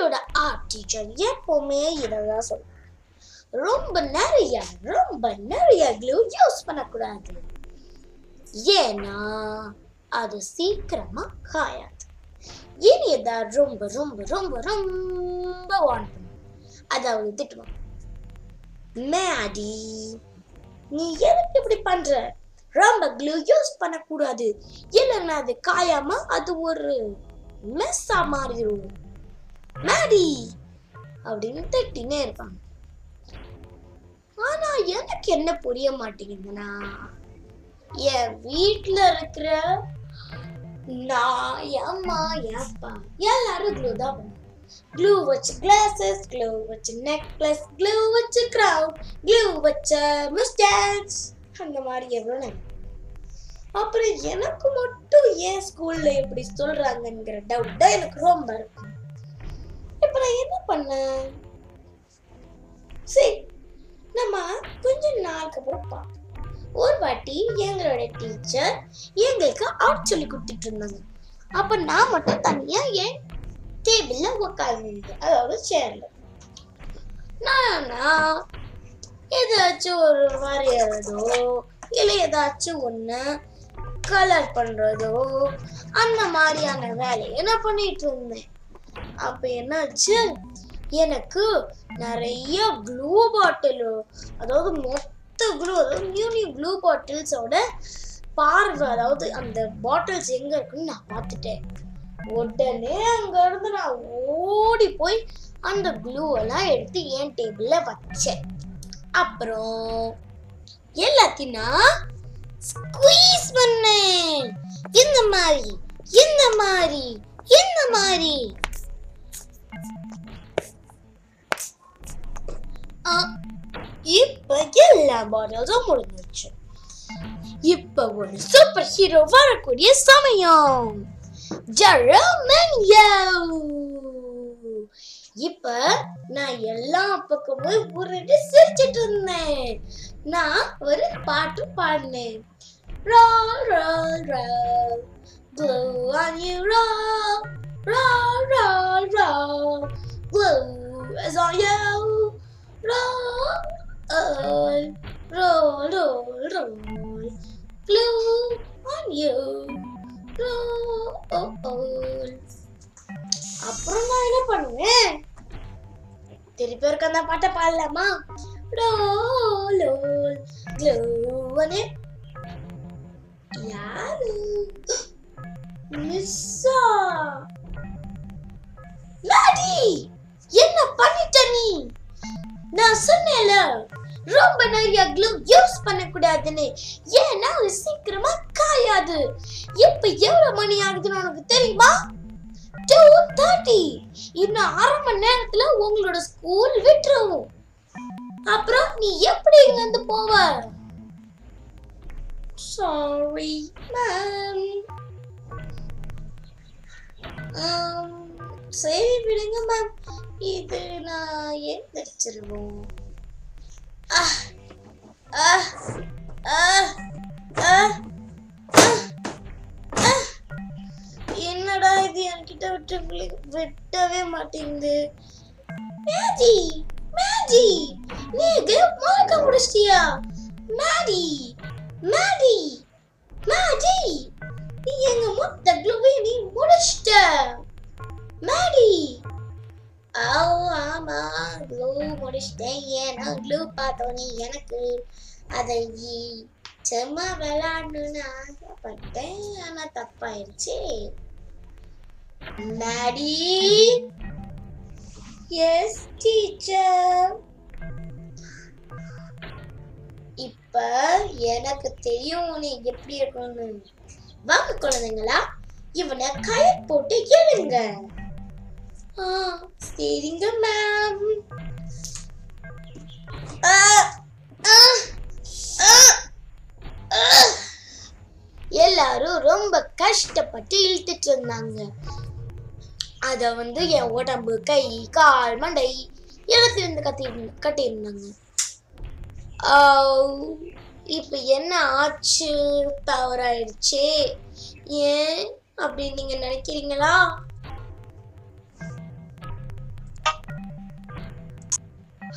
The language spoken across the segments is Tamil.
எங்களோட ஆர்ட் டீச்சர் எப்பவுமே இதான் சொல்லுவாங்க. ரொம்ப நிறைய ரொம்ப நிறைய க்ளூ யூஸ் பண்ணக்கூடாது. ஏன்னா அது சீக்கிரமா காயாது. இனியதா ரொம்ப ரொம்ப ரொம்ப ரொம்ப வான் பண்ணும். அதாவது திட்டுவாங்க. மேடி நீ எதுக்கு இப்படி பண்ற? ரொம்ப க்ளூ யூஸ் பண்ணக்கூடாது. இல்லைன்னா அது காயாம அது ஒரு மெஸ்ஸா மாறிடும் மேடி அப்படின்னு திட்டினே இருப்பாங்க ஆனா எனக்கு என்ன புரிய மாட்டேங்குதுன்னா என் வீட்டுல இருக்கிற நான் என் அம்மா என் அப்பா எல்லாரும் க்ளூ தான் க்ளூ வச்சு கிளாஸஸ் க்ளூ வச்சு நெக்லஸ் க்ளூ வச்சு க்ரௌன் க்ளூ வச்ச மிஸ்டேக்ஸ் அந்த மாதிரி எவ்வளோ அப்புறம் எனக்கு மட்டும் ஏன் ஸ்கூல்ல எப்படி சொல்றாங்கங்கிற டவுட் தான் எனக்கு ரொம்ப இருக்கும் இப்ப நான் என்ன பண்ணேன் சரி நம்ம கொஞ்ச நாளுக்கு அப்புறம் பார்ப்போம். ஒரு வாட்டி எங்களோட டீச்சர் எங்களுக்கு அவுட் சொல்லி கொடுத்துட்டு இருந்தாங்க. அப்ப நான் மட்டும் தனியா என் டேபிள்ல உட்காந்துருந்தேன் அதாவது சேர்ல நானா ஏதாச்சும் ஒரு வரையறதோ இல்லை ஏதாச்சும் ஒன்று கலர் பண்றதோ அந்த மாதிரியான வேலையை நான் பண்ணிட்டு இருந்தேன். அப்ப என்னாச்சு எனக்கு நிறைய ப்ளூ பாட்டில் அதாவது மொத்த ப்ளூ அதாவது நியூ நியூ ப்ளூ பாட்டில்ஸோட பார்வை அதாவது அந்த பாட்டில்ஸ் எங்க இருக்குன்னு நான் பார்த்துட்டேன். உடனே அங்க இருந்து நான் ஓடி போய் அந்த ப்ளூவெல்லாம் எல்லாம் எடுத்து என் டேபிள்ல வச்சேன். அப்புறம் எல்லாத்தையும் நான் ஸ்குவீஸ் பண்ணேன். இந்த மாதிரி இந்த மாதிரி இந்த மாதிரி. இப்ப எல்லா பாட்டில்ஸும் முடிஞ்சிருச்சு இப்ப ஒரு சூப்பர் ஹீரோ வரக்கூடிய சமயம் ஜெரமன்யோ இப்ப நான் எல்லா பக்கமும் உருட்டு சிரிச்சிட்டு இருந்தேன் நான் ஒரு பாட்டு பாடினேன் roll roll roll glue on you roll roll roll roll glue is on you roll, roll, roll, roll. Blue on you, roll. அப்புறம் நான் என்ன பண்ணுவேன் திருப்பி இருக்க அந்த பாட்டை பாடலாமா roll, roll, glue on மிஸ்ஸா லாடி என்ன பண்ணிட்ட நீ நான் சொன்னேன்ல ரொம்ப நிறைய க்ளூ யூஸ் பண்ணக்கூடாதுன்னு. ஏன்னா அது சீக்கிரமா காயாது. இப்ப எவ்வளவு மணி ஆகுதுன்னு உனக்கு தெரியுமா? டூ தேர்ட்டி இன்னும் அரை மணி நேரத்துல உங்களோட ஸ்கூல் விட்டுரும். அப்புறம் நீ எப்படி இங்க இருந்து போவ சாரி மேம் um, சரி விடுங்க மேம் இது நான் எந்திரிச்சிருவோம் ஆஹ், ஆஹ், ஆஹ், ஆஹ், ஆஹ், என்னடா இது? என்கிட்ட விட்டு வெட்டவே விட்டவே மாட்டேங்குது. மேஜி மேஜி நீ கேப் மார்க்க முடிச்சிட்டியா? மேடி மேடி மேடி நீ எங்க மொத்த க்ளூவை நீ முடிச்சிட்ட. மேடி ஆமா க்ளூ முடிச்சிட்டேன். ஏன்னா க்ளூ பார்த்தோன்னே எனக்கு அதை செம்ம விளாடணும்னு விளையாடணும்னு ஆசைப்பட்டேன். ஆனா தப்பாயிருச்சு மேடி எஸ் டீச்சர் இப்ப எனக்கு தெரியும் நீ எப்படி இருக்கணும்னு. வாங்க குழந்தைங்களா. இவனை கயிறு போட்டு எழுங்க. சரிங்க மேம் எல்லாரும் ரொம்ப கஷ்டப்பட்டு இழுத்துட்டு இருந்தாங்க. அத வந்து என் உடம்பு கை கால் மண்டை எல்லாத்திலிருந்து கட்டி கட்டியிருந்தாங்க. ஆவ், இப்ப என்ன ஆச்சு? தவறாயிடுச்சே. ஏன்? அப்படின்னு நீங்க நினைக்கிறீங்களா?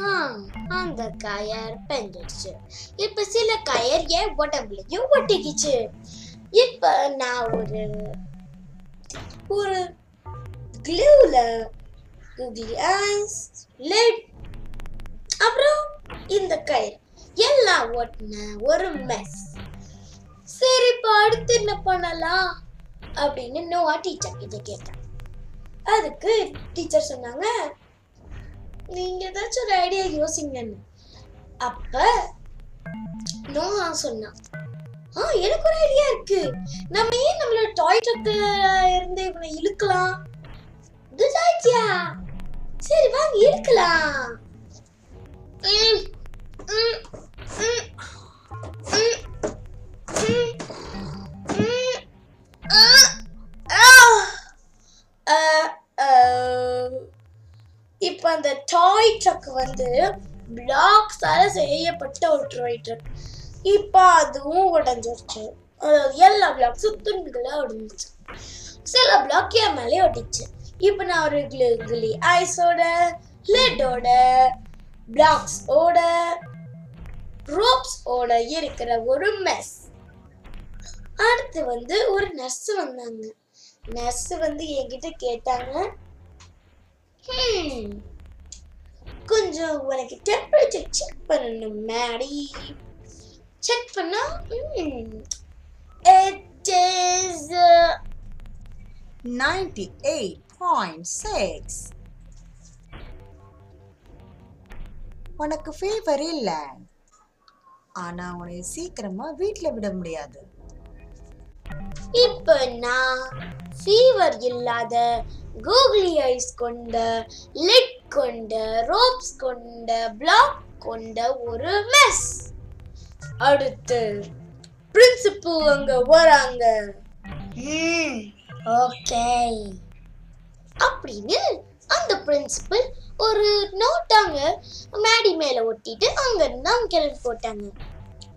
ஆ, அந்த கயர் பெஞ்சிடுச்சு. இப்ப சில கயர் என் உடம்புலயும் ஒட்டிக்கிச்சு. இப்ப நான் ஒரு ஒரு க்ளூல கூகுளி ஐஸ் அப்புறம் இந்த கயிறு எல்லாம் ஒட்டின ஒரு மெஸ் சரி இப்ப அடுத்து என்ன பண்ணலாம்? அப்படின்னு நோவா டீச்சர் கிட்ட கேட்டேன். அதுக்கு டீச்சர் சொன்னாங்க நீங்க ஏதாச்சும் ஒரு ஐடியா யோசிங்கன்னு. அப்ப நோஹா சொன்னான் ஆ எனக்கு ஒரு ஐடியா இருக்கு. நம்ம ஏன் நம்மளோட டாய் ட்ரக்ல இருந்து இவனை இழுக்கலாம்? குட் ஐடியா சரி வாங்க இழுக்கலாம். ம், ம், ம், இப்போ அந்த டாய் ட்ரக் வந்து பிளாக்ஸால் செய்யப்பட்ட ஒரு டாய் ட்ரக் இப்போ அதுவும் உடஞ்சிருச்சு. அதாவது எல்லா பிளாக்ஸும் துண்டுகளாக உடஞ்சிச்சு சில பிளாக் என் மேலே ஒட்டிச்சு. இப்போ நான் ஒரு கிளி கிளி ஐஸோட லெட்டோட பிளாக்ஸோட ரோப்ஸோட இருக்கிற ஒரு மெஸ் அடுத்து வந்து ஒரு நர்ஸ் வந்தாங்க. நர்ஸ் வந்து என்கிட்ட கேட்டாங்க Hmm. கொஞ்சம் உனக்கு டெம்பரேச்சர் செக் பண்ணணும் மேடி செக் பண்ணா இட் இஸ் 98.6 உனக்கு ஃபீவர் இல்ல. ஆனா உன்னை சீக்கிரமா வீட்ல விட முடியாது. இப்ப நான் ஃபீவர் இல்லாத கூகுளி ஐஸ் கொண்ட லிட் கொண்ட ரோப்ஸ் கொண்ட பிளாக் கொண்ட ஒரு மெஸ் அடுத்து பிரின்சிபல் அங்க வராங்க. ஓகே அப்படின்னு அந்த பிரின்சிபல் ஒரு நோட்டாங்க மேடி மேல ஒட்டிட்டு அங்க இருந்து அவங்க கிளம்பி போட்டாங்க.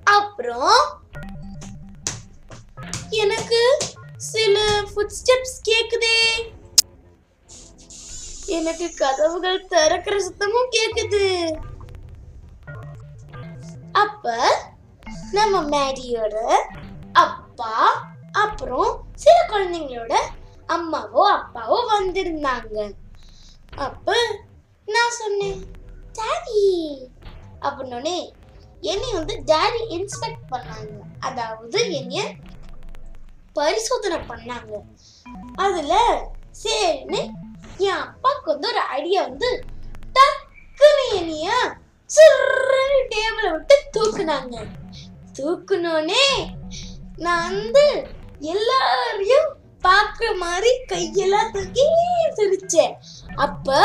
அப்புறம் எனக்கு சில ஃபுட் ஸ்டெப்ஸ் கேக்குதே. எனக்கு கதவுகள் திறக்கிற சத்தமும் கேக்குது. அப்ப நம்ம மேடியோட அப்பா அப்புறம் சில குழந்தைங்களோட அம்மாவோ அப்பாவோ வந்திருந்தாங்க. அப்ப நான் சொன்னேன் டாடி அப்படின்னோடனே என்னை வந்து டாடி இன்ஸ்பெக்ட் பண்ணாங்க. அதாவது என்னைய பரிசோதனை பண்ணாங்க. அதுல சரின்னு என் அப்பாவுக்கு வந்து ஒரு ஐடியா வந்து டக்குன்னு என்னைய சிறுன்னு டேபிளை விட்டு தூக்குனாங்க. தூக்குனோனே நான் வந்து எல்லாரையும் பார்க்குற மாதிரி கையெல்லாம் தூக்கி சிரிச்சேன். அப்ப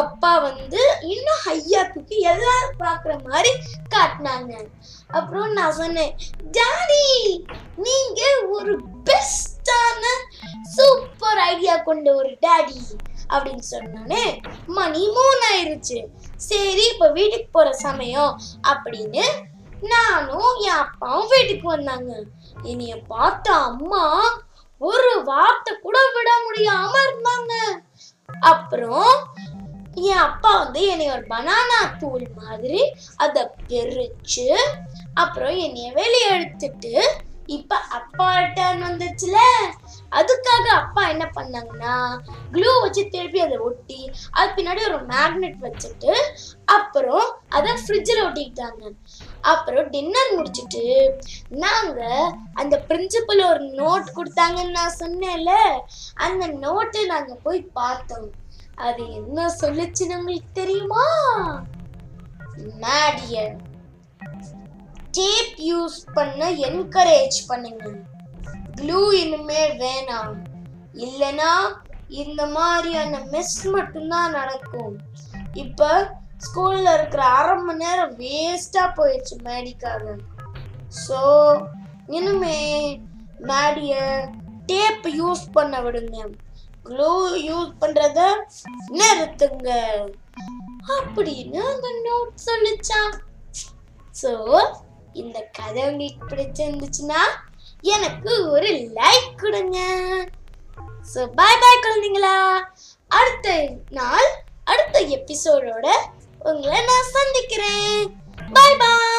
அப்பா வந்து இன்னும் ஹையா தூக்கி எல்லாரும் பார்க்குற மாதிரி காட்டினாங்க. அப்புறம் நான் சொன்னேன் டாடி நீங்க ஒரு பெஸ்டான சூப்பர் ஐடியா கொண்ட ஒரு டாடி அப்படின்னு சொன்னோன்னே மணி மூணு ஆயிருச்சு. சரி இப்போ வீட்டுக்கு போகிற சமயம். அப்படின்னு நானும் என் அப்பாவும் வீட்டுக்கு வந்தாங்க. என்னைய பார்த்த அம்மா ஒரு வார்த்தை கூட விட முடியாம இருந்தாங்க. அப்புறம் என் அப்பா வந்து என்னை ஒரு பனானா தூள் மாதிரி அதை பிரிச்சு அப்புறம் என்னைய வெளியே எடுத்துட்டு இப்ப அப்பா டர்ன் வந்துச்சுல. அதுக்காக அப்பா என்ன பண்ணாங்கன்னா க்ளூ வச்சு திருப்பி அதை ஒட்டி அது பின்னாடி ஒரு மேக்னெட் வச்சுட்டு அப்புறம் அதை ஃப்ரிட்ஜில் ஒட்டிக்கிட்டாங்க. அப்புறம் டின்னர் முடிச்சிட்டு நாங்க அந்த பிரின்சிபல் ஒரு நோட் கொடுத்தாங்கன்னு நான் சொன்னேன்ல. அந்த நோட்டை நாங்க போய் பார்த்தோம். அது என்ன சொல்லுச்சுன்னு உங்களுக்கு தெரியுமா? மேடியன் டேப் யூஸ் பண்ண என்கரேஜ் பண்ணுங்க. க்ளூ இனிமே வேணாம். இல்லைனா இந்த மாதிரியான மிஸ் மட்டும்தான் நடக்கும். இப்போ ஸ்கூலில் இருக்கிற அரை மணி நேரம் வேஸ்ட்டாக போயிடுச்சு மேடிக்காக. ஸோ இனிமே மேடியை டேப் யூஸ் பண்ண விடுங்க. க்ளூ யூஸ் பண்ணுறத நிறுத்துங்க. அப்படின்னு அந்த நோட் சொல்லிச்சான். ஸோ இந்த கதை உங்களுக்கு பிடிச்சிருந்துச்சுன்னா எனக்கு ஒரு லைக் கொடுங்க. ஸோ பாய் பாய் குழந்தைங்களா. அடுத்த நாள் அடுத்த எபிசோடோட உங்களை நான் சந்திக்கிறேன். பாய் பாய்